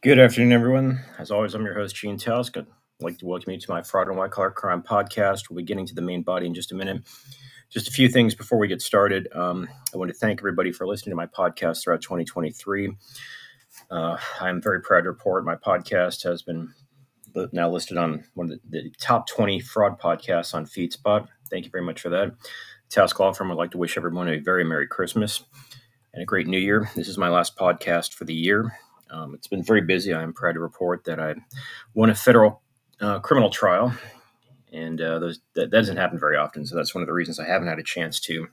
Good afternoon, everyone. As always, I'm your host, Gene Tausk. I'd like to welcome you to my Fraud and White Collar Crime podcast. We'll be getting to the main body in just a minute. Just a few things before we get started. Um, I want to thank everybody for listening to my podcast throughout 2023. Uh, I'm very proud to report my podcast has been now listed on one of the, the top 20 fraud podcasts on FeedSpot. Thank you very much for that. Tausk Law Firm would like to wish everyone a very Merry Christmas and a great New Year. This is my last podcast for the year. Um, it's been very busy. I am proud to report that I won a federal uh, criminal trial, and uh, those, that, that, doesn't happen very often. So that's one of the reasons I haven't had a chance to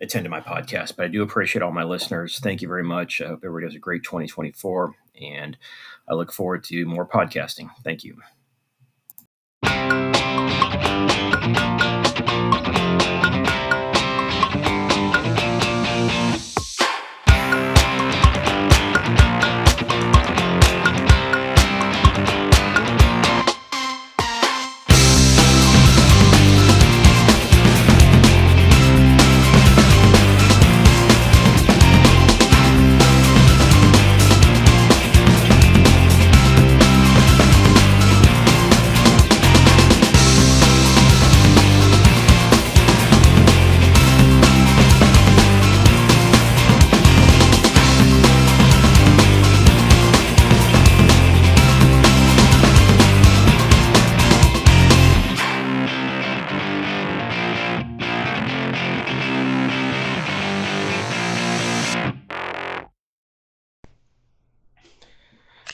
attend to my podcast. But I do appreciate all my listeners. Thank you very much. I hope everybody has a great 2024, and I look forward to more podcasting. Thank you.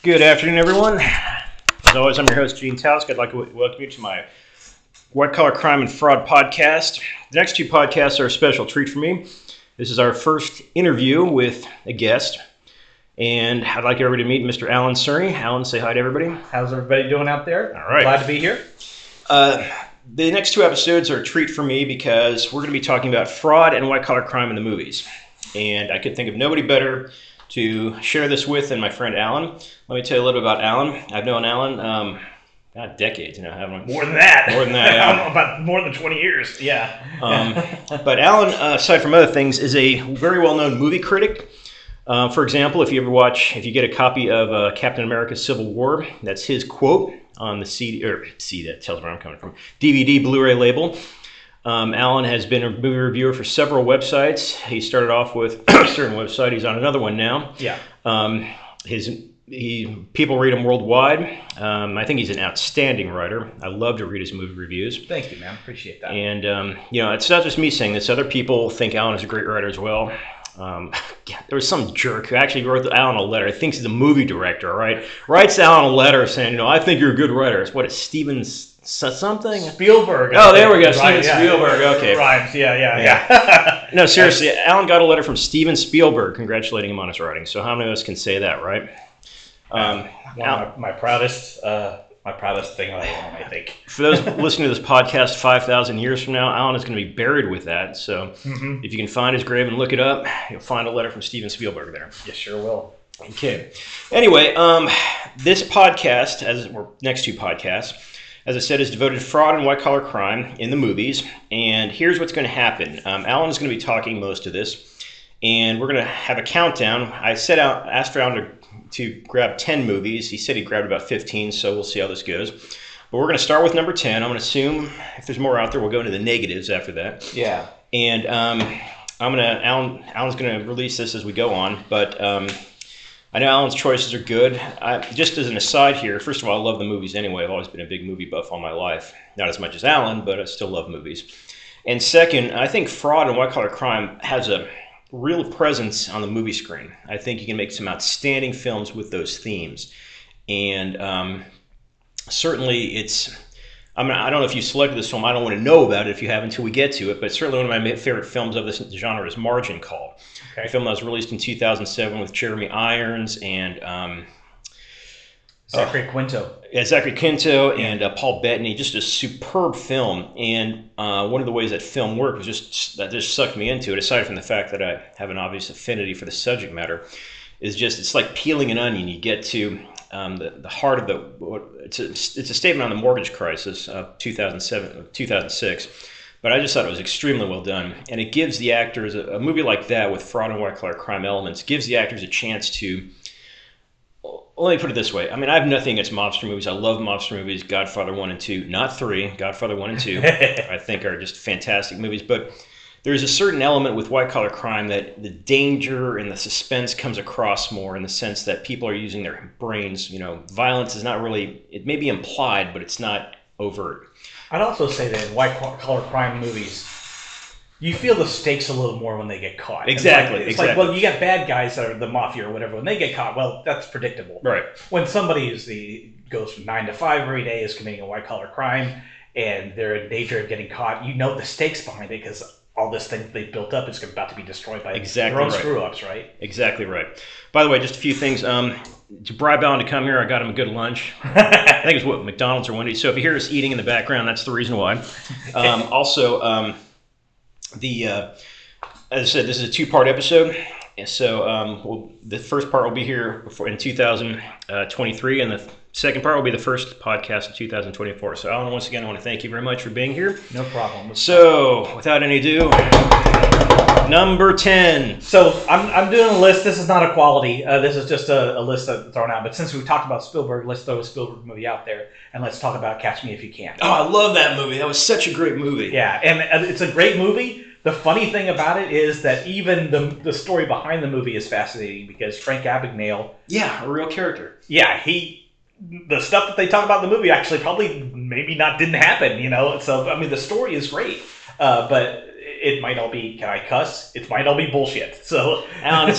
Good afternoon, everyone. As always, I'm your host, Gene Tausk. I'd like to welcome you to my White Collar Crime and Fraud podcast. The next two podcasts are a special treat for me. This is our first interview with a guest, and I'd like everybody to meet Mr. Alan Cerny. Alan, say hi to everybody. How's everybody doing out there? All right. Glad to be here. Uh, the next two episodes are a treat for me because we're going to be talking about fraud and white collar crime in the movies. And I could think of nobody better to share this with and my friend Alan. Let me tell you a little bit about Alan. I've known Alan, um, God, decades, you know, haven't I? More than that. More than that, yeah. About more than 20 years, yeah. Um, but Alan, uh, aside from other things, is a very well-known movie critic. Uh, for example, if you ever watch, if you get a copy of uh, Captain America: Civil War, that's his quote on the CD or CD that tells where I'm coming from. DVD Blu-ray label. Um, Alan has been a movie reviewer for several websites. He started off with a certain website. He's on another one now. Yeah. Um, his he people read him worldwide. Um, I think he's an outstanding writer. I love to read his movie reviews. Thank you, man. Appreciate that. And um, you know, it's not just me saying this. Other people think Alan is a great writer as well. Um, there was some jerk who actually wrote Alan a letter. Thinks he's a movie director, right? Writes Alan a letter saying, you know, I think you're a good writer. It's what it's Stevens something Spielberg. Oh, there we go. Steven yeah. Spielberg. Okay. Rhymes. Yeah, yeah, yeah. no, seriously, Alan got a letter from Steven Spielberg congratulating him on his writing. So how many of us can say that, right? Um, my, my proudest. Uh, my proudest thing I own, I think. For those listening to this podcast 5,000 years from now, Alan is going to be buried with that. So mm-hmm. if you can find his grave and look it up, you'll find a letter from Steven Spielberg there. You sure will. Okay. Anyway, um, this podcast, as we're next two podcasts, as I said, is devoted to fraud and white collar crime in the movies. And here's what's going to happen um, Alan is going to be talking most of this, and we're going to have a countdown. I set out, asked Alan to, to grab 10 movies. He said he grabbed about 15, so we'll see how this goes. But we're going to start with number 10. I'm going to assume if there's more out there, we'll go into the negatives after that. Yeah. And um, I'm going to, Alan, Alan's going to release this as we go on, but. Um, I know Alan's choices are good. I, just as an aside here, first of all, I love the movies anyway. I've always been a big movie buff all my life. Not as much as Alan, but I still love movies. And second, I think fraud and white collar crime has a real presence on the movie screen. I think you can make some outstanding films with those themes. And um, certainly it's. I mean, I don't know if you selected this film. I don't want to know about it if you have until we get to it. But certainly one of my favorite films of this genre is Margin Call. Okay. A film that was released in 2007 with Jeremy Irons and um, Zachary uh, Quinto. Yeah, Zachary Quinto and uh, Paul Bettany. Just a superb film. And uh, one of the ways that film worked was just that just sucked me into it. Aside from the fact that I have an obvious affinity for the subject matter, is just it's like peeling an onion. You get to um, the, the heart of the. It's a it's a statement on the mortgage crisis of 2007 2006 but I just thought it was extremely well done, and it gives the actors a, a movie like that with fraud and white collar crime elements gives the actors a chance to let me put it this way. I mean, I have nothing against mobster movies. I love mobster movies. Godfather one and two, not three. Godfather one and two, I think are just fantastic movies. But there's a certain element with white collar crime that the danger and the suspense comes across more in the sense that people are using their brains. You know, violence is not really. It may be implied, but it's not overt. I'd also say that in white collar crime movies, you feel the stakes a little more when they get caught. Exactly. It's like, it's exactly. like well, you got bad guys that are the mafia or whatever. When they get caught, well, that's predictable. right. When somebody is the goes from nine to five every day is committing a white collar crime and they're in danger of getting caught, you know the stakes behind it because all this thing they built up is about to be destroyed by Exactly their own right. screw ups, right? Exactly right. By the way, just a few things. Um, to bribe Alan to come here, I got him a good lunch. I think it's what McDonald's or Wendy's. So if you hear us eating in the background, that's the reason why. Um, also, um, the uh, as I said, this is a two-part episode. And so um, we'll, the first part will be here before in 2023, and the second part will be the first podcast in 2024. So Alan, once again, I want to thank you very much for being here. No problem. So without any ado, number 10. So I'm, I'm doing a list. This is not a quality. Uh, this is just a, a list that's thrown out. But since we talked about Spielberg, let's throw a Spielberg movie out there and let's talk about Catch Me If You Can. Oh, I love that movie. That was such a great movie. Yeah, and, and it's a great movie. The funny thing about it is that even the, the story behind the movie is fascinating because Frank Abagnale, Yeah, a real character. yeah, he the stuff that they talk about in the movie actually probably maybe not didn't happen, you know. So I mean, the story is great, uh, but it might all be can I cuss? It might all be bullshit. So Alan,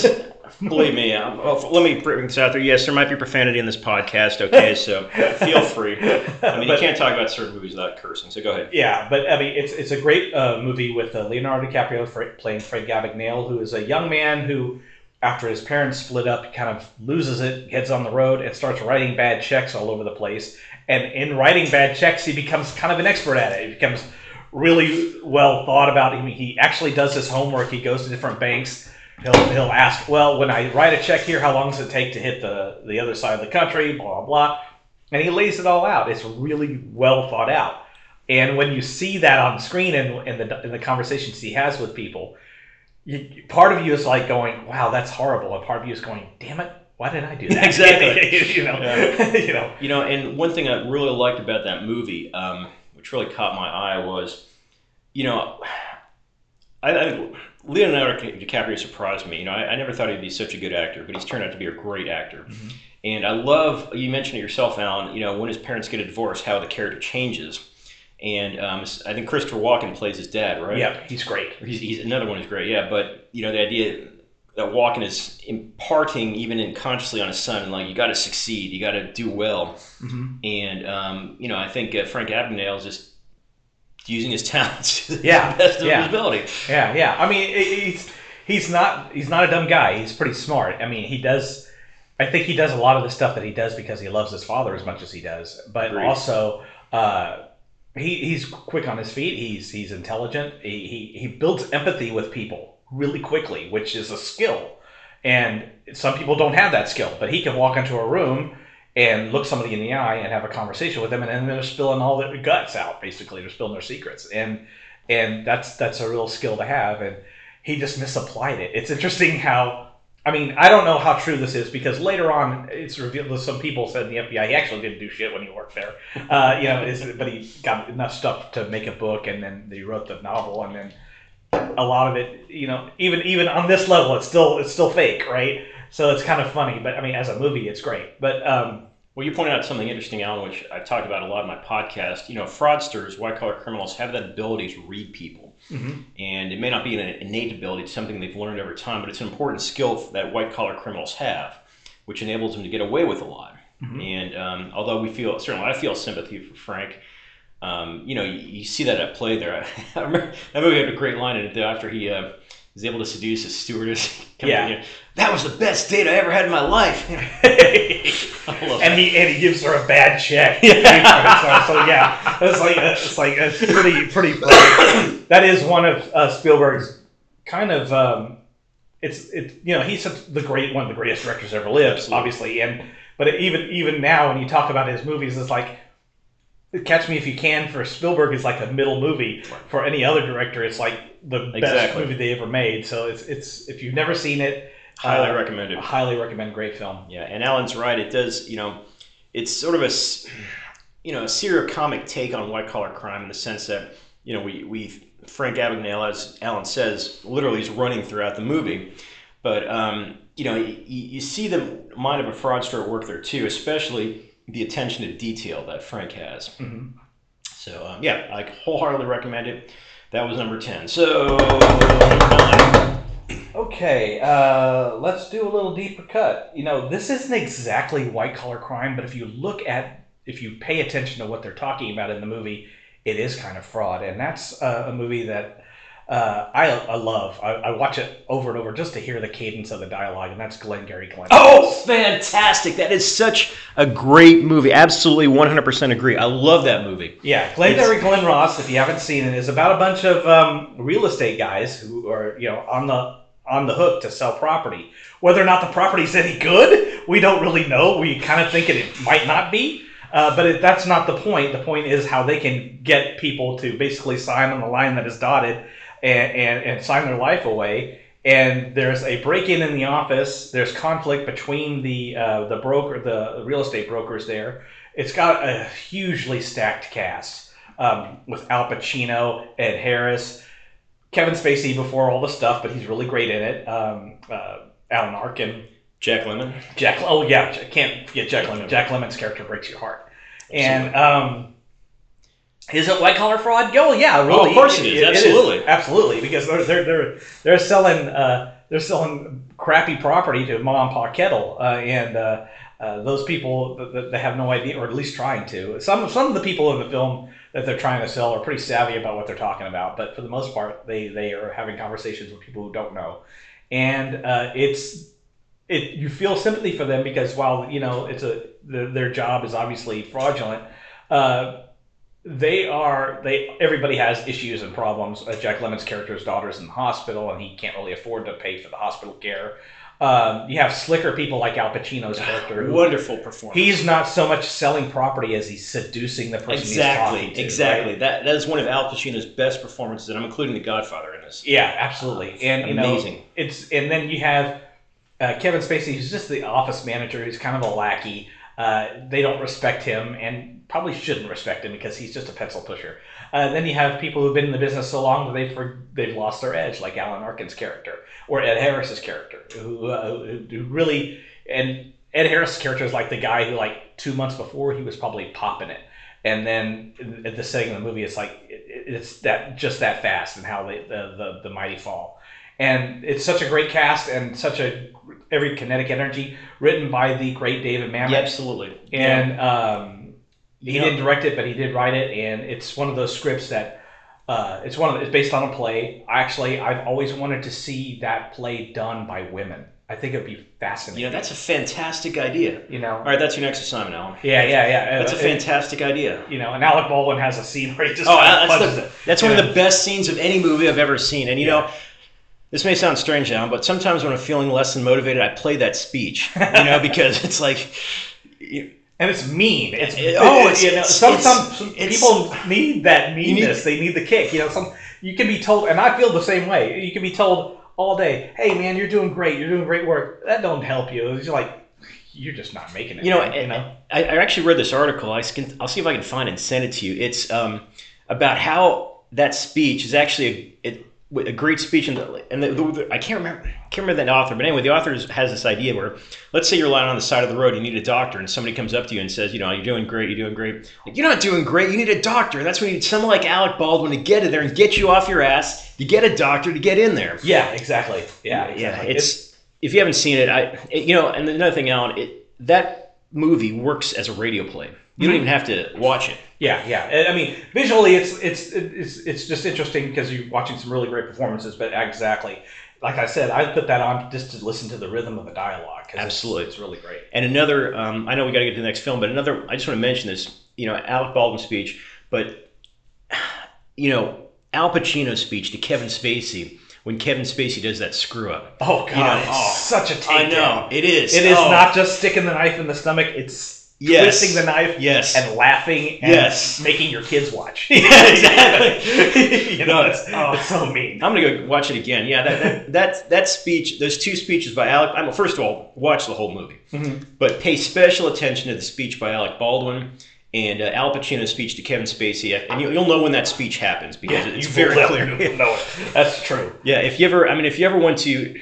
believe me, um, well, let me bring this out there. Yes, there might be profanity in this podcast, okay? So feel free. I mean, you can't talk about certain movies without cursing, so go ahead. Yeah, but I mean, it's it's a great uh, movie with uh, Leonardo DiCaprio for, playing Frank Abagnale, who is a young man who, after his parents split up, kind of loses it, heads on the road, and starts writing bad checks all over the place. And in writing bad checks, he becomes kind of an expert at it. He becomes really well thought about. I mean, he actually does his homework. He goes to different banks. He'll, he'll ask, well, when I write a check here, how long does it take to hit the, the other side of the country? Blah, blah, blah. And he lays it all out. It's really well thought out. And when you see that on screen and in the, in the conversations he has with people, you, part of you is like going, wow, that's horrible. And part of you is going, damn it, why did I do that? Exactly. you know, Yeah. you know, You know, and one thing I really liked about that movie, um, which really caught my eye, was, you know, I, I Leonardo DiCaprio surprised me. You know, I, I never thought he'd be such a good actor, but he's turned out to be a great actor. Mhm. And I love you mentioned it yourself, Alan. You know, when his parents get a divorce, how the character changes. And um, I think Christopher Walken plays his dad, right? yeah, he's great. He's, he's another one who's great, yeah. But you know, the idea that Walken is imparting even unconsciously on his son, like you got to succeed, you got to do well. Mm-hmm. And um, you know, I think uh, Frank Abagnale is just using his talents to the Yeah, best of yeah. his ability. Yeah, yeah. I mean, he's he's not he's not a dumb guy. He's pretty smart. I mean, he does. I think he does a lot of the stuff that he does because he loves his father as much as he does. But Agreed. also, uh, he he's quick on his feet. He's he's intelligent. He, he he builds empathy with people really quickly, which is a skill. And some people don't have that skill, but he can walk into a room and look somebody in the eye and have a conversation with them, and then they're spilling all their guts out. Basically, they're spilling their secrets, and and that's that's a real skill to have. And he just misapplied it. It's interesting how. I mean, I don't know how true this is because later on, it's revealed that some people said in the FBI he actually didn't do shit when he worked there. Uh, you know, but he got enough stuff to make a book, and then he wrote the novel, and then a lot of it, you know, even even on this level, it's still it's still fake, right? So it's kind of funny, but I mean, as a movie, it's great. But um, Well, you pointed out something interesting, Alan, which I've talked about a lot in my podcast. You know, fraudsters, white collar criminals have that ability to read people. and it may not be an innate ability; it's something they've learned over time. But it's an important skill that white collar criminals have, which enables them to get away with a lot. Mhm. And um, although we feel certainly, I feel sympathy for Frank. Um, you know, you, you see that at play there. I remember that movie had a great line in it after he uh, was able to seduce his stewardess. Yeah. Know, that was the best date I ever had in my life. And that. he and he gives her a bad check. Yeah. so, so, yeah, it's like it's like it's pretty pretty. That is one of uh, Spielberg's kind of. Um, it's it you know he's the great one of the greatest directors ever lived, Absolutely. obviously, and but even even now when you talk about his movies, it's like. Catch Me If You Can for Spielberg is like a middle movie. For any other director, it's like the best movie they ever made. So it's it's if you've never seen it, Highly Uh, recommended. Highly recommend. Great film. Yeah, and Alan's right. It does, you know, it's sort of a you know, a serial comic take on white collar crime in the sense that, you know, we, we Frank Abagnale, as Alan says, literally is running throughout the movie. But, um, you know, you, you see the mind of a fraudster at work there too, especially the attention to detail that Frank has. Mhm. So, um, yeah, I wholeheartedly recommend it. That was number 10. So. Okay, uh, let's do a little deeper cut. You know, this isn't exactly white collar crime, but if you look at, if you pay attention to what they're talking about in the movie, it is kind of fraud. And that's uh, a movie that uh, I, I love. I, I watch it over and over just to hear the cadence of the dialogue, and that's Glengarry Glen. Ross. Oh, fantastic. That is such a great movie. Absolutely 100% agree. I love that movie. Yeah, Glengarry Glen Ross, if you haven't seen it, is about a bunch of um, real estate guys who are, you know, on the on the hook to sell property. Whether or not the property's any good, we don't really know. We kind of think it, it might not be, uh, but it, that's not the point. The point is how they can get people to basically sign on the line that is dotted and, and, and sign their life away. And there's a break-in in the office. There's conflict between the uh, the broker, the real estate brokers there. It's got a hugely stacked cast um, with Al Pacino, Ed Harris, Kevin Spacey before all the stuff, but he's really great in it. Um, uh, Alan Arkin, Jack Lemmon. Jack. Oh yeah, I can't forget Jack Lemmon. Jack Lemmon's character breaks your heart. And um, is it white collar fraud? Oh yeah, really. of course it is. Absolutely. absolutely, because they're they're they're, they're selling uh, they're selling crappy property to mom and pop kettle, uh, and uh, uh, those people that, that have no idea, or at least trying to. Some some of the people in the film that they're trying to sell are pretty savvy about what they're talking about, but for the most part, they they are having conversations with people who don't know, and uh, it's it you feel sympathy for them because while you know it's a the, their job is obviously fraudulent. Uh, they are they everybody has issues and problems uh, jack lemmon's character's daughter's in the hospital and he can't really afford to pay for the hospital care um, you have slicker people like al pacino's character Wonderful performance. he's not so much selling property as he's seducing the person exactly, to, exactly. right? That that is one of Al Pacino's best performances, and I'm including The Godfather in this. yeah absolutely and you know Amazing. it's and then you have uh, Kevin Spacey, who's just the office manager. He's kind of a lackey. Uh, they don't respect him, and probably shouldn't respect him because he's just a pencil pusher. Uh, then you have people who've been in the business so long that they've for, they've lost their edge, like Alan Arkin's character or Ed Harris's character, who, uh, who really and Ed Harris's character is like the guy who like two months before he was probably popping it. And then at the setting of the movie, it's like it, it's that just that fast, and how they, the, the the mighty fall and it's such a great cast and such a every kinetic energy written by the great David Mamet. Yeah, absolutely. And um, he You know- didn't direct it, but he did write it, and it's one of those scripts that uh, it's one of it's based on a play. Actually, I've always wanted to see that play done by women. I think it'd be fascinating. you know, that's a fantastic idea. you know. All right, that's your next assignment, Alan. Yeah, yeah, yeah. That's a fantastic idea. You know, and Alec Baldwin has a scene where he just Oh, kind of that's, the, it. that's one Yeah. of the best scenes of any movie I've ever seen. And you know, this may sound strange, Alan, but sometimes when I'm feeling less than motivated, I play that speech. You know, because it's like, you- and it's mean. It's It- oh, it's- you know, it's- some it's- some, some it's- people need that need- meanness. they need the kick. You know, some you can be told, and I feel the same way. You can be told all day, "Hey, man, you're doing great. You're doing great work." That don't help you. It's like you're just not making it. You know, man, and- I, I actually read this article. I can, I'll see if I can find it and send it to you. It's um, about how that speech is actually a, it, a great speech, and, the, and the, the, I can't remember can't remember the author, but anyway, the author has this idea where, let's say you're lying on the side of the road, you need a doctor, and somebody comes up to you and says, you know, you're doing great, you're doing great. Like, you're not doing great. You need a doctor. That's when you need someone like Alec Baldwin to get in there and get you off your ass. You get a doctor to get in there. yeah, exactly. Yeah, yeah. exactly. It's if you haven't seen it, I it, you know, and another thing, Alan, it, that movie works as a radio play. You don't mm-hmm. even have to watch it. Yeah, yeah. I mean, visually, it's it's it's it's just interesting because you're watching some really great performances. But exactly, like I said, I put that on just to listen to the rhythm of the dialogue. 'cause it's- Absolutely. it's, really great. And another, um, I know we got to get to the next film, but another, I just want to mention this, you know, Alec Baldwin's speech, but, you know, Al Pacino's speech to Kevin Spacey when Kevin Spacey does that screw up. Oh god, You know, it's oh, such a takedown. I know, it is. It is Oh. not just sticking the knife in the stomach. It's Yes. twisting the knife, Yes. and laughing, and Yes. making your kids watch. yeah, exactly. you know, No, it's, oh. it's so mean. I'm gonna go watch it again. Yeah, that that, that that speech, those two speeches by Alec. I'm first of all watch the whole movie, Mhm. but pay special attention to the speech by Alec Baldwin and uh, Al Pacino's speech to Kevin Spacey, and you'll, you'll know when that speech happens because it's you very clear. You know it. That's true. Yeah, if you ever, I mean, if you ever want to,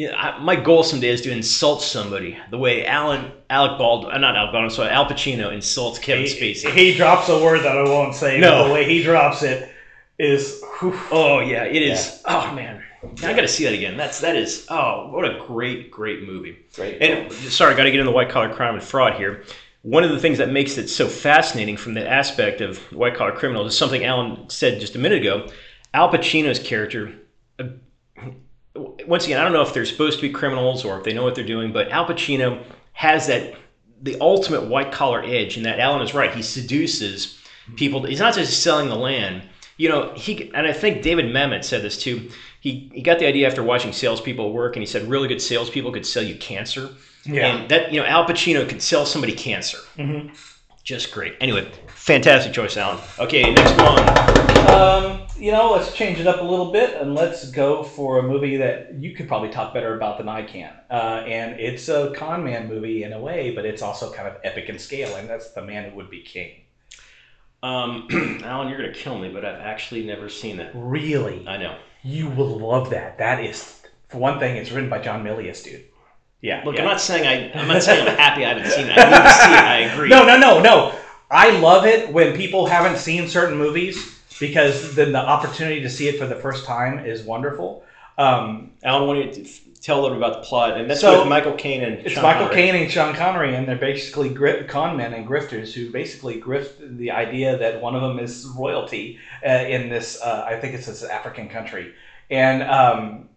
you know, I, my goal someday is to insult somebody the way Alan, Alec Baldwin, uh, not Alec Baldwin, sorry, Al Pacino insults Kevin He, Spacey. he drops a word that I won't say. No. but the way he drops it is. whew. Oh yeah, it is. Oh man, I got to see that again. That's that is. Oh, what a great, great movie. Great. And sorry, got to get into white collar crime and fraud here. One of the things that makes it so fascinating from the aspect of white collar criminals is something Alan said just a minute ago. Al Pacino's character. Once again, I don't know if they're supposed to be criminals or if they know what they're doing, but Al Pacino has that the ultimate white collar edge, and that Alan is right. He seduces people. He's not just selling the land. You know, he and I think David Mamet said this too. He he got the idea after watching salespeople work, and he said really good salespeople could sell you cancer. Yeah. And that you know, Al Pacino could sell somebody cancer. Mhm. Just great. Anyway, fantastic choice, Alan. Okay, next one. Um, you know, let's change it up a little bit and let's go for a movie that you could probably talk better about than I can. Uh, and it's a con man movie in a way, but it's also kind of epic in scale, and that's The Man Who Would Be King. Um, Alan, you're gonna kill me, but I've actually never seen that. Really? I know. You will love that. That is, for one thing, it's written by John Milius, dude. Yeah. Look, yeah. I'm not saying I. I'm not saying I'm happy I haven't seen it. I need to see it. I agree. No, no, no, no. I love it when people haven't seen certain movies because then the opportunity to see it for the first time is wonderful. Um, Alan, why don't you t- tell a little bit about the plot? And that's So, with Michael Caine and It's Sean Michael. Caine and Sean Connery, and they're basically gri- con men and grifters who basically grift the idea that one of them is royalty uh, in this. Uh, I think it's this African country, and um,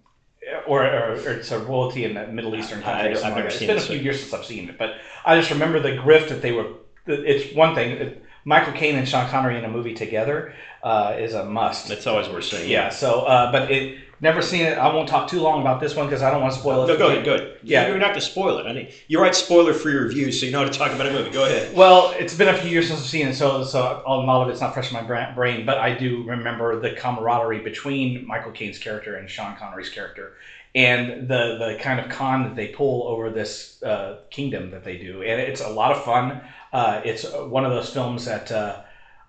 or, or, or it's a royalty in a Middle Eastern I- country. I've never that. seen It's been a few years since I've seen it, but I just remember the grift that they were. It's one thing. it- Michael Caine and Sean Connery in a movie together uh, is a must. It's always worth seeing. yeah. So, uh, but it never seen it. I won't talk too long about this one because I don't want to spoil it. No, go ahead. Go ahead. Yeah. You're not going to spoil it. I mean, you write spoiler-free reviews, so you know how to talk about a movie. Go ahead. Well, it's been a few years since I've seen it, so so a lot of it's not fresh in my brain. But I do remember the camaraderie between Michael Caine's character and Sean Connery's character, and the the kind of con that they pull over this uh, kingdom that they do, and it's a lot of fun. Uh, it's one of those films that uh,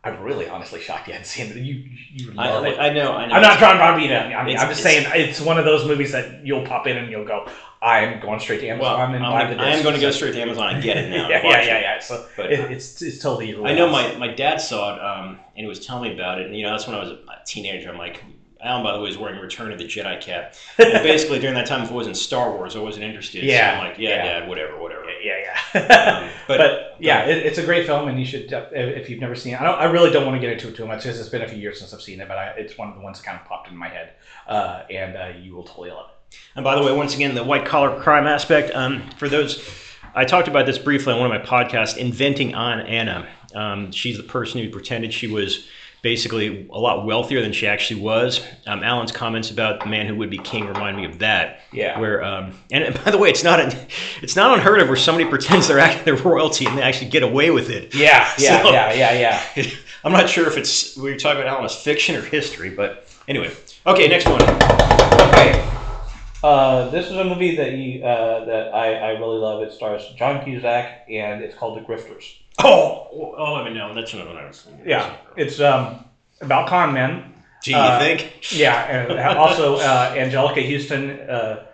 I'm really honestly shocked you hadn't seen it. You you I, it. I, I know. I know. I'm not trying to beat it. I mean, It's- I'm just saying it's one of those movies that you'll pop in and you'll go, I'm going straight to Well, Amazon I'm, and buy the I am going to go straight to Amazon and get it now. yeah, yeah, yeah, yeah. So But it, it's it's totally. your I know my, my dad saw it, um, and he was telling me about it. And you know, that's when I was a teenager. I'm like, Alan, by the way, is wearing Return of the Jedi cap. And basically, during that time, if it wasn't Star Wars, I wasn't interested. Yeah, So I'm like, yeah, yeah. Dad, whatever, whatever. Yeah, yeah. Um, but but, yeah, it, it's a great film, and you should if you've never seen it. I don't. I really don't want to get into it too much because it's been a few years since I've seen it, but I, it's one of the ones that kind of popped in my head, uh, and uh, you will totally love it. And by the way, once again, the white collar crime aspect. Um, for those, I talked about this briefly on one of my podcasts, Inventing on Anna. Um, she's the person who pretended she was basically a lot wealthier than she actually was. Um, Alan's comments about the man who would be king remind me of that. Yeah. Where, um, and by the way, it's not an, it's not unheard of where somebody pretends they're acting their royalty and they actually get away with it. Yeah, yeah, So- yeah, yeah, yeah. I'm not sure if it's we are talking about Alan as fiction or history, but anyway. Okay, next one. Okay. Uh, this is a movie that you uh, that I, I really love. It stars John Cusack, and it's called The Grifters. Oh, oh, let me know. That's another one I was. Yeah, it's um, about con men. Gee, you Uh, think? Yeah, and also uh, Anjelica Huston uh,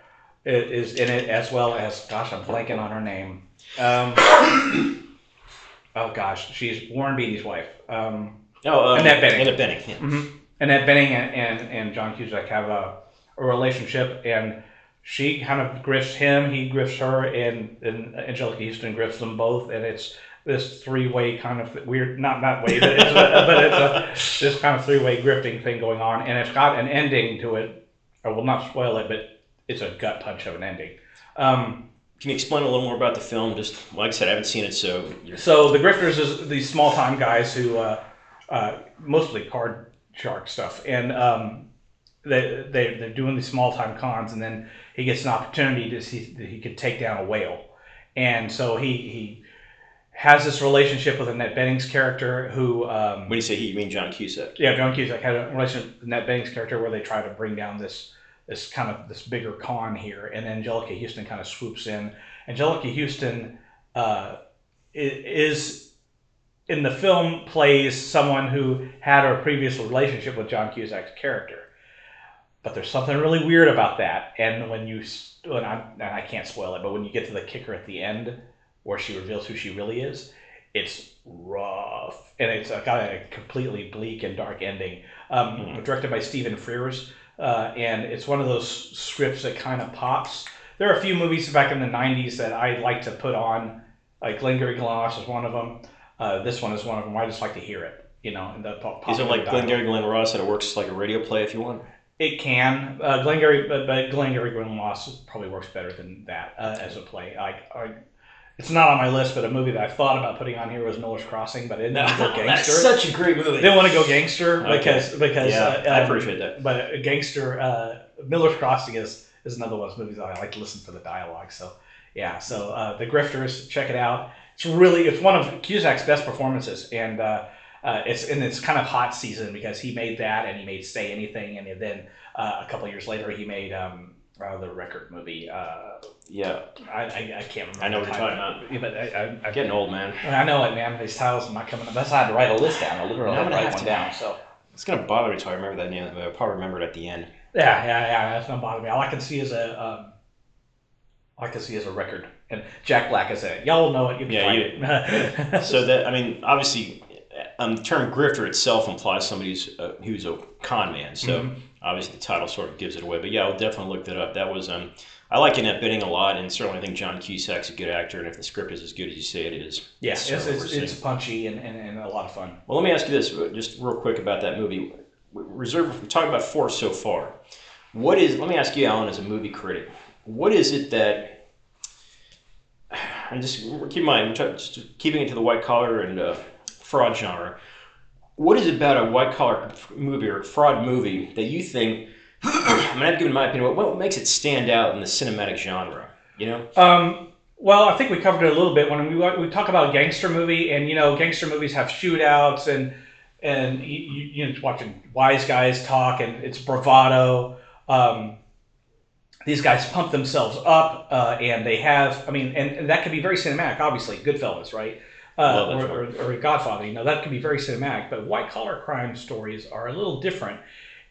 is in it as well as gosh, I'm blanking on her name. Um, oh gosh, she's Warren Beatty's wife. Um, Oh, um, Annette Bening. Annette Bening. Yeah. Annette Bening and, and, and John Cusack have a, a relationship, and she kind of grifts him, he grifts her, and, and Anjelica Huston grifts them both, and it's this three way kind of weird, not not way, but it's a, but it's a this kind of three way grifting thing going on, and it's got an ending to it. I will not spoil it, but it's a gut punch of an ending. Um, Can you explain a little more about the film? Just like I said, I haven't seen it, so So the grifters is these small time guys who uh, uh, mostly card shark stuff, and um, they they they're doing these small time cons, and then he gets an opportunity to see that he could take down a whale, and so he he has this relationship with Annette Bening's character who. Um, when you say he, you mean John Cusack? Yeah, John Cusack had a relationship with Annette Bening's character where they try to bring down this this kind of this bigger con here, and then Anjelica Huston kind of swoops in. Anjelica Huston uh, is in the film plays someone who had a previous relationship with John Cusack's character. But there's something really weird about that, and when you and I, and I can't spoil it, but when you get to the kicker at the end, where she reveals who she really is, it's rough and it's got a completely bleak and dark ending. Um, mm-hmm. Directed by Stephen Frears, uh, and it's one of those scripts that kind of pops. There are a few movies back in the '90s that I like to put on, like Glengarry Glen Ross is one of them. Uh, this one is one of them. I just like to hear it, you know. And the pop, is it like Glengarry Glen Ross that it works like a radio play if you want? It can. Uh, Glengarry, but, but Glengarry Glen Ross probably works better than that uh, as a play. I, I it's not on my list, but a movie that I thought about putting on here was Miller's Crossing, but I didn't want to go gangster. That's such a great movie. Didn't want to go gangster okay. because because yeah, uh, I appreciate that. But a gangster, uh, Miller's Crossing is is another one of those movies that I like to listen for the dialogue. So yeah, so uh, the Grifters, check it out. It's really it's one of Cusack's best performances, and uh, it's and it's kind of hot season because he made that and he made Say Anything, and then uh, a couple years later he made. Um, uh, the record movie. Uh, yeah, I, I, I, can't remember. I know what you're talking about. Yeah, but I, I, am getting old, man. I know it, man. These titles are not coming up. That's why I had to write a list down. I literally had to write one down. So it's gonna bother me until I remember that name. I'll probably remember it at the end. Yeah, yeah, yeah. That's gonna bother me. All I can see is a. Um, I can see as a record, and Jack Black is it. Y'all know it. You yeah, you. so that I mean, obviously, um, the term grifter itself implies somebody who's uh, who's a con man. So. Mm-hmm obviously the title sort of gives it away. But yeah, I'll definitely look that up. That was um, I like Annette Bening a lot, and certainly I think John Cusack's a good actor. And if the script is as good as you say it is, yeah, it's, it's, it's, punchy and, and, and, a lot of fun. Well, let me ask you this, just real quick about that movie. Reserve. We're talking about four so far. What is? Let me ask you, Alan, as a movie critic, what is it that? And just keep in mind, just keeping it to the white collar and uh, fraud genre what is it about a white collar movie or fraud movie that you think? I mean, I've given my opinion. What, what makes it stand out in the cinematic genre? You know. Um, well, I think we covered it a little bit when we we talk about gangster movie, and you know, gangster movies have shootouts, and and you, you know, watching wise guys talk, and it's bravado. Um, these guys pump themselves up, uh, and they have. I mean, and, and that can be very cinematic. Obviously, Goodfellas, right? Uh, or, or, or, a Godfather. You know, that can be very cinematic, but white collar crime stories are a little different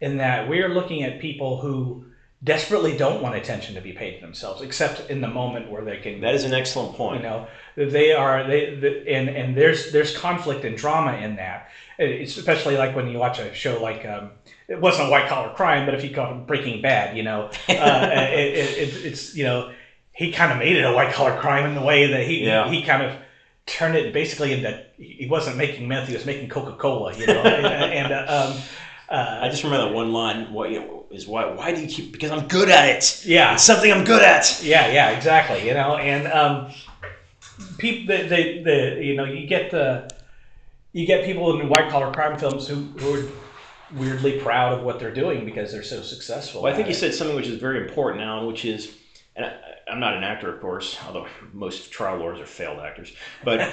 in that we are looking at people who desperately don't want attention to be paid to themselves, except in the moment where they can. That is an excellent point. You know, they are they, the, and and there's there's conflict and drama in that. It's especially like when you watch a show like. Um, it wasn't a white collar crime, but if you call it Breaking Bad, you know, uh, it, it, it, it's you know, he kind of made it a white collar crime in the way that he yeah. he kind of turned it basically into he wasn't making meth; he was making Coca Cola. You know, and, and uh, um, uh, I just remember that one line. What you know, is why? Why do you keep? Because I'm good at it. Yeah, it's something I'm good at. Yeah, yeah, exactly. You know, and um, people, the, the, the, you know, you get the, you get people in white collar crime films who, who are weirdly proud of what they're doing because they're so successful. Well, I think you said something which is very important now, which is, and I, I'm not an actor, of course, although most trial lawyers are failed actors. But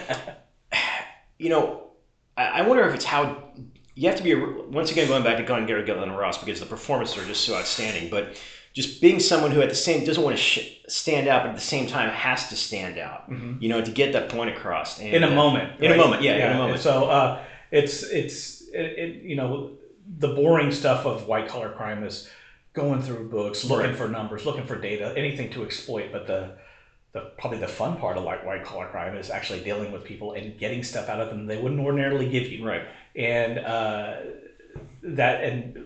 you know, I, I, wonder if it's how you have to be. A, once again, going back to Glengarry Glen Ross because the performances are just so outstanding. But just being someone who at the same doesn't want to sh- stand out, but at the same time has to stand out. Mm-hmm. You know, to get that point across and, in a uh, moment. In right? a moment, yeah, yeah, in a moment. So uh, it's it's it, it, you know the boring stuff of white collar crime is going through books, looking for numbers, looking for data, anything to exploit. But the the probably the fun part of like white collar crime is actually dealing with people and getting stuff out of them they wouldn't ordinarily give you. Right. And uh, that and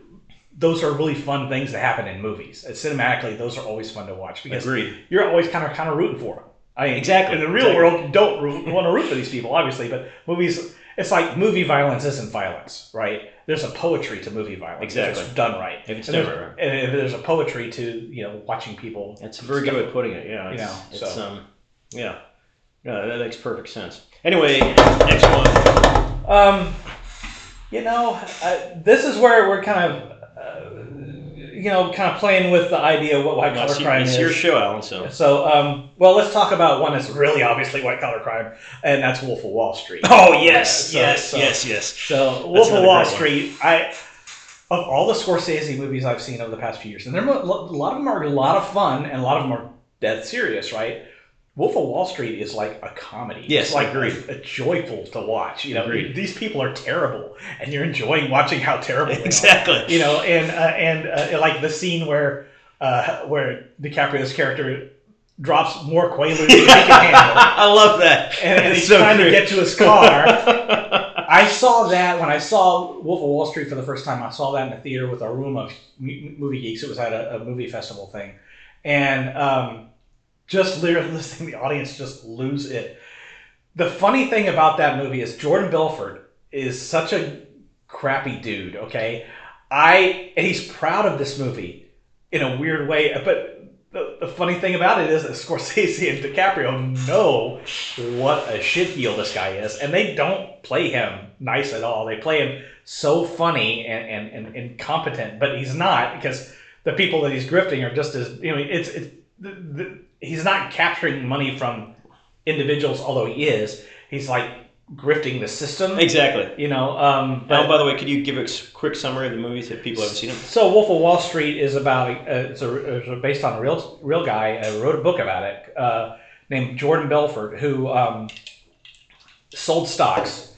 those are really fun things that happen in movies. And cinematically, those are always fun to watch because Agreed. you're always kind of kind of rooting for them. I mean, exactly. In the real exactly. world, you don't root, want to root for these people, obviously, but movies it's like movie violence isn't violence, right? There's a poetry to movie violence exactly. if it's done right. If it's and done right, and if there's a poetry to you know watching people. That's a very good way of putting it. Yeah, it's, you know, it's so. um, yeah, yeah, that makes perfect sense. Anyway, next one. Um, you know, uh, this is where we're kind of. Uh, you know, kind of playing with the idea of what white collar crime it's is. your show, Alan. So So, um, well, let's talk about one that's really obviously white collar crime, and that's Wolf of Wall Street. Oh yes, So- yes, so- yes, yes. So, Wolf of Wall. Street, I of all the Scorsese movies I've seen over the past few years, and there a lot of them are a lot of fun, and a lot of them are dead serious, right? Wolf of Wall Street is like a comedy. Yes, it's like I agree. A, a joyful to watch. You know, Agreed. these people are terrible, and you're enjoying watching how terrible they are Exactly. you know, and uh, and uh, like the scene where uh, where DiCaprio's character drops more quaaludes than he can handle, I love that. and, and he's so trying to get to his car. I saw that when I saw Wolf of Wall Street for the first time. I saw that in the theater with a room of movie geeks. It was at a, a movie festival thing, and um, just literally listening the audience just lose it. The funny thing about that movie is Jordan Belfort is such a crappy dude. Okay, I and he's proud of this movie in a weird way, but. The, the funny thing about it is that Scorsese and DiCaprio know what a shitheel this guy is, and they don't play him nice at all. They play him so funny and, and, and incompetent, but he's not because the people that he's grifting are just as you know. It's it's the, the, he's not capturing money from individuals, although he is. He's like grifting the system. exactly. You know, um, Now, but- by the way, could you give a quick summary of the movies if people haven't seen them? so Wolf of Wall Street is about uh, it's, a, it's based on a real real guy. Uh, wrote a book about it uh, named Jordan Belfort, who um, sold stocks,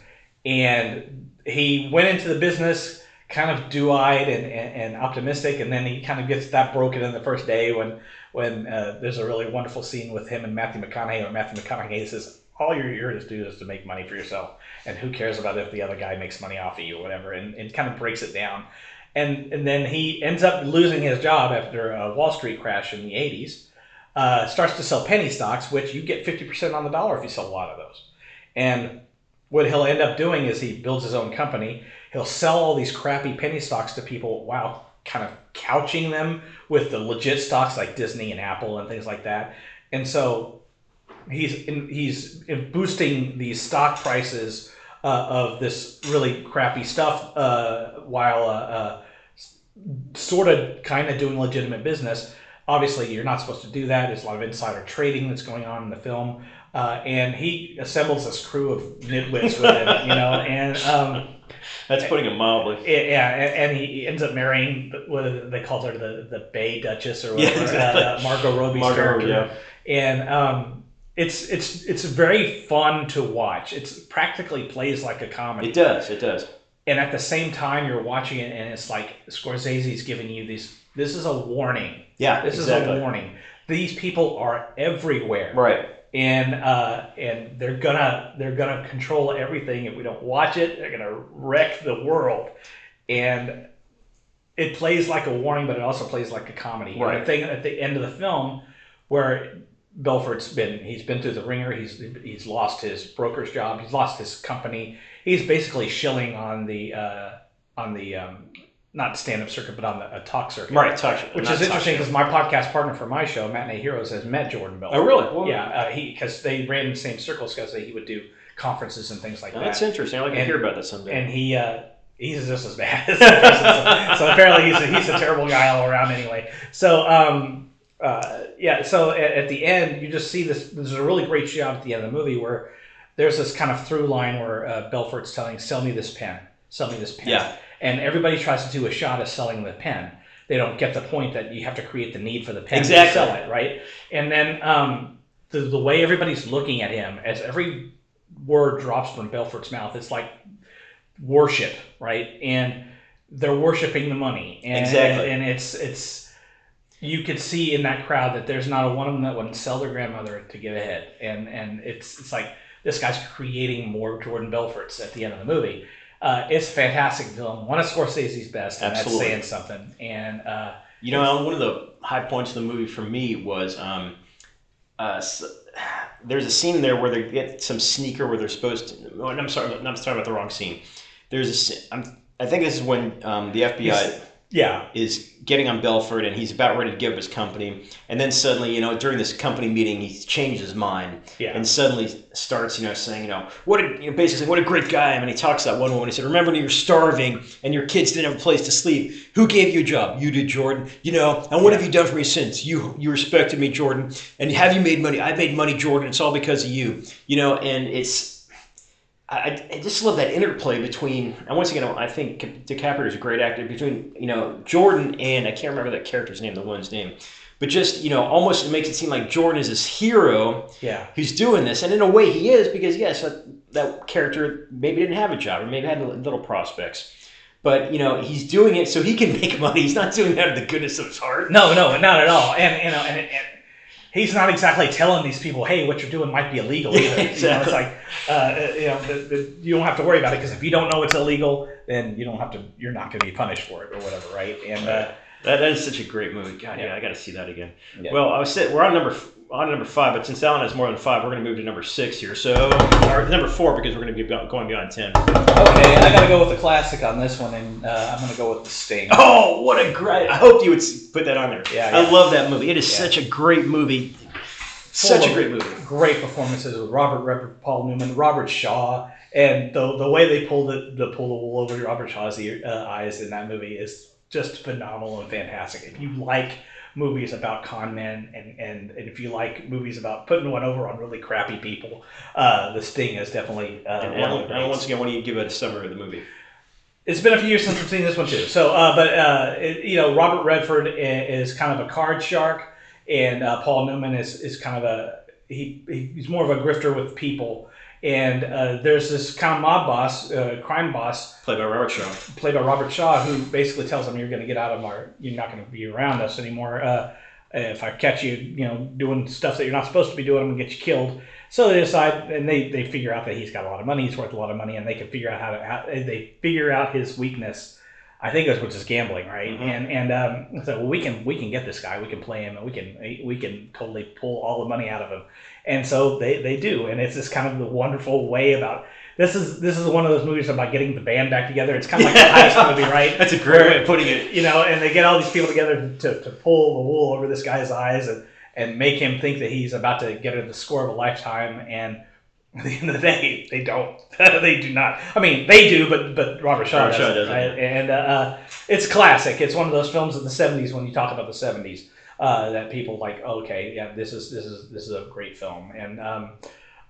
and he went into the business kind of do-eyed and, and, and optimistic, and then he kind of gets that broken in the first day when when uh, there's a really wonderful scene with him and Matthew McConaughey, where Matthew McConaughey says, "All you're here to do is to make money for yourself, and who cares about if the other guy makes money off of you or whatever," and, and kind of breaks it down and and then he ends up losing his job after a Wall Street crash in the '80s. Uh, starts to sell penny stocks, which you get 50% on the dollar if you sell a lot of those. And what he'll end up doing is he builds his own company. He'll sell all these crappy penny stocks to people while kind of couching them with the legit stocks like Disney and Apple and things like that. And so he's in, he's in boosting these stock prices uh, of this really crappy stuff uh, while uh, uh, sort of kind of doing legitimate business. Obviously, you're not supposed to do that. There's a lot of insider trading that's going on in the film, uh, and he assembles this crew of nitwits with him, you know, and um, That's putting it mildly. yeah, and, and he ends up marrying what they call her the the Bay Duchess or Yeah, whatever, exactly. uh, Margot Robbie's Margot character, yeah. and um, it's it's it's very fun to watch. It's practically plays like a comedy It does. It does. and at the same time you're watching it and it's like Scorsese's giving you these this is a warning. Yeah. This exactly. is a warning. These people are everywhere. Right. And uh, and they're gonna they're gonna control everything if we don't watch it. They're gonna wreck the world. And it plays like a warning, but it also plays like a comedy. And Right. the thing at the end of the film where Belfort's been he's been through the ringer, he's he's lost his broker's job, he's lost his company. He's basically shilling on the uh, on the um, not stand up circuit, but on the uh, talk circuit. Right. Talk. Which not is talk interesting show. because my podcast partner for my show, Matinee Heroes, has met Jordan Bell. Oh really? Well, Yeah, uh, he because they ran in the same circles because he would do conferences and things like Oh, that. That's interesting. I like to hear about that someday. and he uh, he's just as bad as person. so, so apparently he's a, he's a terrible guy all around anyway. So um, uh, yeah, so at, at the end you just see this. There's a really great shot at the end of the movie where there's this kind of through line where uh, Belfort's telling, "Sell me this pen, sell me this pen," Yeah. And everybody tries to do a shot of selling the pen. They don't get the point that you have to create the need for the pen Exactly. to sell it, right? And then um, the the way everybody's looking at him as every word drops from Belfort's mouth, it's like worship, right? And they're worshiping the money, and, Exactly. and it's it's you could see in that crowd that there's not a one of them that wouldn't sell their grandmother to get ahead, and and it's it's like this guy's creating more Jordan Belforts at the end of the movie. Uh, it's a fantastic film, one of Scorsese's best, and Absolutely. that's saying something. And uh, You know, one of the high points of the movie for me was um, uh, s- there's a scene there where they get some sneaker where they're supposed to. oh, I'm sorry, I'm sorry about the wrong scene. There's a. I'm, I think this is when um, the FBI. He's- Yeah. is getting on Belfort and he's about ready to give up his company. And then suddenly, you know, during this company meeting, he changes his mind Yeah. and suddenly starts, you know, saying, you know, what a, you know, basically what a great guy. I mean, he talks to that one woman. He said, remember when you were starving and your kids didn't have a place to sleep? Who gave you a job? You did, Jordan. You know, and what have you done for me since? You you respected me, Jordan. And have you made money? I made money, Jordan. It's all because of you. You know, and it's I, I just love that interplay between, and once again, I think DiCaprio is a great actor between, you know, Jordan and I can't remember that character's name, the woman's name, but just, you know, almost it makes it seem like Jordan is this hero Yeah. who's doing this, and in a way he is because yes, that, that character maybe didn't have a job or maybe had little prospects, but you know he's doing it so he can make money. He's not doing that out of the goodness of his heart. No, no, not at all. And you know, and, and he's not exactly telling these people, "Hey, what you're doing might be illegal." Either. You know, it's like, uh, you know, the, the, you don't have to worry about it because if you don't know it's illegal, then you don't have to. You're not going to be punished for it or whatever, right? And uh, That, that is such a great movie. God, yeah, Yeah. I got to see that again. Yeah. Well, I was saying we're on number on number five, but since Alan has more than five, we're going to move to number six here. So, or number four because we're going to be going beyond ten. okay, I got to go with the classic on this one, and uh, I'm going to go with the Sting. Oh, what a great! I hope you would put that on there. Yeah, I love that movie. It is Yeah. such a great movie. Such a great movie. Great performances with Robert Redford, Paul Newman, Robert Shaw, and the the way they pull the, the pull the wool over Robert Shaw's ear, uh, eyes in that movie is just phenomenal and fantastic. If you like movies about con men and, and, and if you like movies about putting one over on really crappy people, uh, The Sting is definitely uh, And one of Alan, Alan, once again, why don't you give it a summary of the movie? It's been a few years since I've seen this one too. So, uh, but uh, it, you know, Robert Redford is kind of a card shark, and uh, Paul Newman is, is kind of a he- he's more of a grifter with people. And uh, there's this kind of mob boss, uh, crime boss, Played by Robert Shaw. played by Robert Shaw, who basically tells him, "You're going to get out of our, you're not going to be around us anymore. Uh, if I catch you, you know, doing stuff that you're not supposed to be doing, I'm going to get you killed." So they decide, and they, they figure out that he's got a lot of money, he's worth a lot of money, and they can figure out how to how, they figure out his weakness. I think that's which is gambling, right? Mhm. And and um, so well, we can we can get this guy, we can play him, and we can we can totally pull all the money out of him. And so they, they do, and it's this kind of the wonderful way about this is this is one of those movies about getting the band back together. It's kind of like a heist movie, right? That's a great way of putting it. you know, and they get all these people together to, to pull the wool over this guy's eyes and, and make him think that he's about to get the score of a lifetime. And at the end of the day, they don't. they do not. I mean, they do, but but Robert Shaw Robert doesn't. Shaw doesn't, right? And uh, it's classic. It's one of those films of the '70s when you talk about the '70s uh, that people like. Oh, okay, yeah, this is this is this is a great film, and um,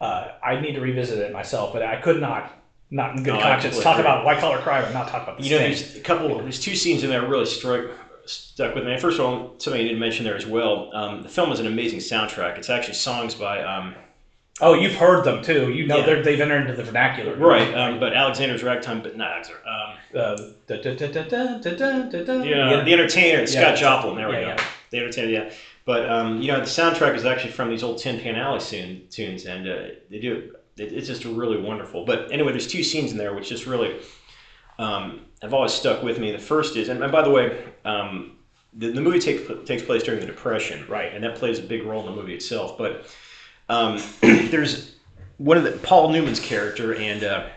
uh, I need to revisit it myself, but I could not. Not in good no, conscience. Talk about white collar crime and not talk about. you know, thing. there's a couple. There's two scenes in there really struck stuck with me. First of all, something you didn't mention there as well. Um, the film has an amazing soundtrack. It's actually songs by um, Oh, you've heard them too. You know yeah. they've entered into the vernacular, right? Um, but Alexander's Ragtime, but not Alexander. Um, uh, yeah, yeah, the Entertainer, Scott yeah, Joplin. There we go yeah. The Entertainer, yeah. But um, you know, the soundtrack is actually from these old Tin Pan Alley tune, tunes, and uh, they do. It, it's just really wonderful. But anyway, there's two scenes in there which just really um, have always stuck with me. The first is, and, and by the way, um, the, the movie takes takes place during the Depression, Right. and that plays a big role in the movie itself. But um, there's one of the Paul Newman's character, and uh,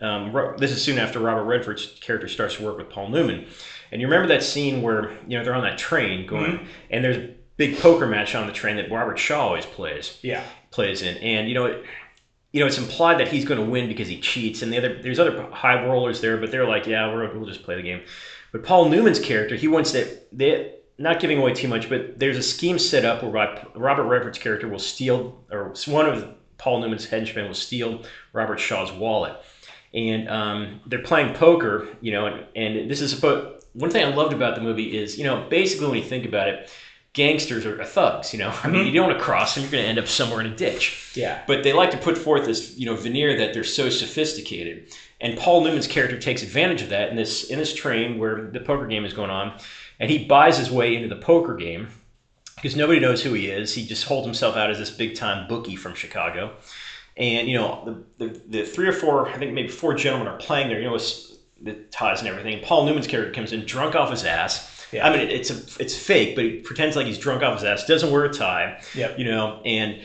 um, this is soon after Robert Redford's character starts to work with Paul Newman. And you remember that scene where you know they're on that train going, and there's a big poker match on the train that Robert Shaw always plays Yeah. plays in, and you know, it, you know, it's implied that he's going to win because he cheats, and the other there's other high rollers there, but they're like, yeah, we're, we'll just play the game. But Paul Newman's character, he wants that they not giving away too much, but there's a scheme set up where Robert Redford's character will steal, or one of Paul Newman's henchmen will steal Robert Shaw's wallet, and um, they're playing poker, you know, and, and this is supposed. One thing I loved about the movie is, you know, basically when you think about it, gangsters are thugs. You know, I mean, Mhm. you don't want to cross them; you're going to end up somewhere in a ditch Yeah. but they like to put forth this you know veneer that they're so sophisticated and paul newman's character takes advantage of that in this in this train where the poker game is going on and he buys his way into the poker game because nobody knows who he is he just holds himself out as this big time bookie from chicago and you know the, the, the three or four i think maybe four gentlemen are playing there you know with the ties and everything paul newman's character comes in drunk off his ass Yeah. I mean, it's a, it's fake, but he pretends like he's drunk off his ass. Doesn't wear a tie Yep. you know, and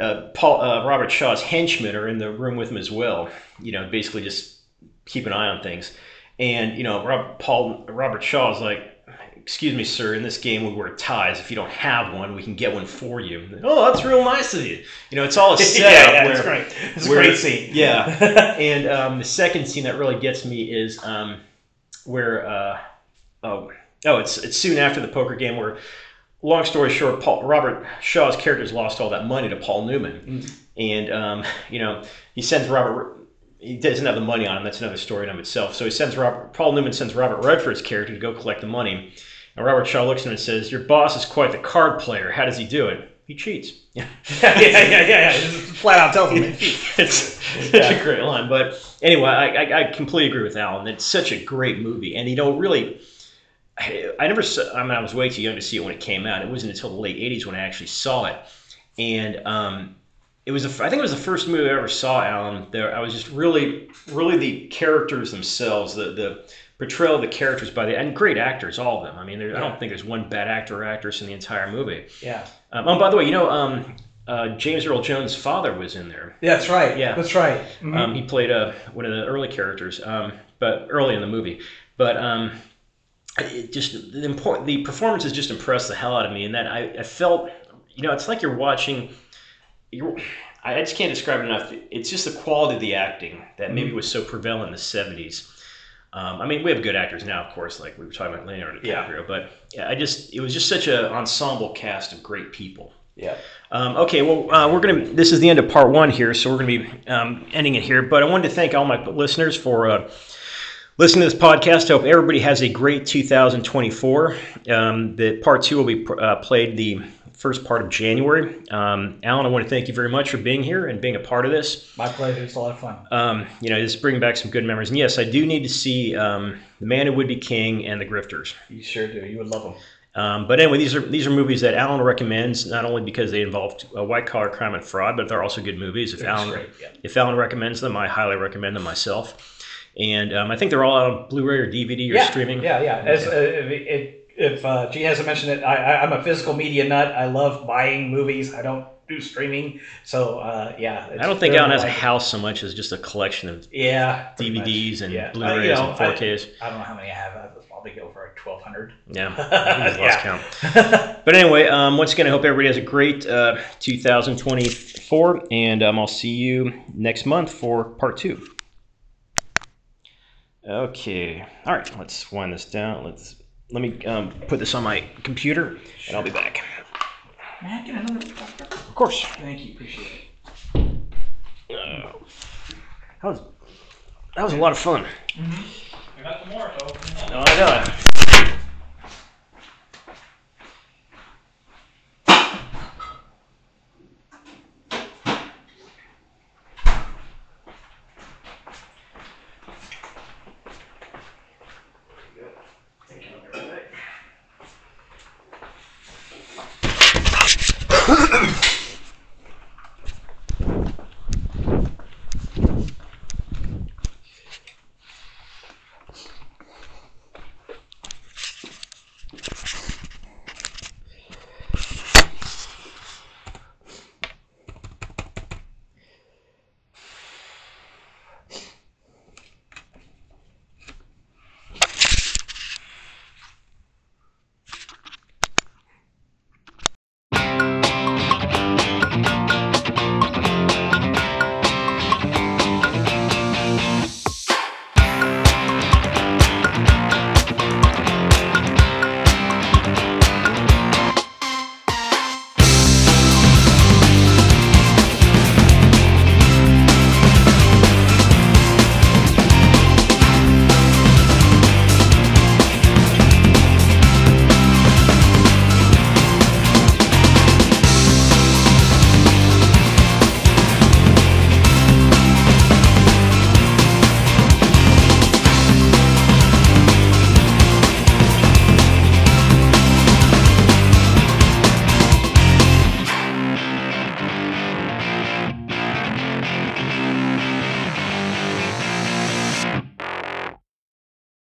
uh, Paul uh, Robert Shaw's henchmen are in the room with him as well. You know, basically just keep an eye on things. And you know, Rob, Paul Robert Shaw is like, "Excuse me, sir. In this game, we wear ties. If you don't have one, we can get one for you." Oh, that's real nice of you. You know, it's all a setup. yeah, yeah, where, it's great. It's a great scene. Yeah. and um, the second scene that really gets me is um, where uh, oh oh it's it's soon after the poker game where long story short Paul Robert Shaw's character's lost all that money to Paul Newman and um, you know he sends Robert he doesn't have the money on him that's another story in of itself so he sends Robert Paul Newman sends Robert Redford's character to go collect the money and Robert Shaw looks at him and says your boss is quite the card player how does he do it he cheats yeah, yeah, yeah, yeah, yeah. Just flat out tells him. it's such a great line. But anyway, I, I, I completely agree with Alan. It's such a great movie, and you know, really, I, I never. Saw, I mean, I was way too young to see it when it came out. It wasn't until the late '80s when I actually saw it, and um, it was. A, I think it was the first movie I ever saw. Alan, there, I was just really, really the characters themselves, the the portrayal of the characters by the and great actors, all of them. I mean, there, I don't think there's one bad actor or actress in the entire movie. Yeah. Um, oh, by the way, you know, um, uh, James Earl Jones' father was in there. Yeah, that's right. Yeah. That's right. Mhm. Um, he played uh, one of the early characters, um, but early in the movie. But um, it just the important the performances just impressed the hell out of me, and that I, I felt, you know, it's like you're watching. You're, I just can't describe it enough. It's just the quality of the acting that maybe was so prevalent in the '70s. Um, I mean, we have good actors now, of course, like we were talking about Leonardo Yeah. DiCaprio. But yeah, I just it was just such an ensemble cast of great people. yeah. Um, okay, well, uh, we're gonna. This is the end of part one here, so we're gonna be um, ending it here. But I wanted to thank all my listeners for uh, listening to this podcast. I hope everybody has a great 2024. Um, the part two will be uh, played the first part of January. Um, Alan, I want to thank you very much for being here and being a part of this. My pleasure. It's a lot of fun. Um, you know, it's bringing back some good memories. And yes, I do need to see um, The Man Who Would Be King and The Grifters. You sure do. You would love them. Um, but anyway, these are these are movies that Alan recommends not only because they involve uh, white collar crime and fraud, but they're also good movies. If Alan great, yeah. if Alan recommends them, I highly recommend them myself. And um, I think they're all out on Blu-ray or DVD or yeah, streaming. Yeah, yeah. As, uh, it, if uh, G hasn't mentioned it, I, I, I'm a physical media nut. I love buying movies. I don't do streaming. So uh, yeah. I don't think Alan has a house so much as just a collection of Yeah. much. DVDs and Yeah. Uh, Blu-rays you know, and 4Ks. I, I don't know how many I have. I probably go for like 1,200. yeah, lost Yeah. count. But anyway, um, once again, I hope everybody has a great uh, 2024, and um, I'll see you next month for part two. Okay, all right, let's wind this down. Let's let me um, put this on my computer, and I'll be back. May I get another? Of course. Thank you. Appreciate it. Uh, that was that was a lot of fun. I got some more, so. No, I know.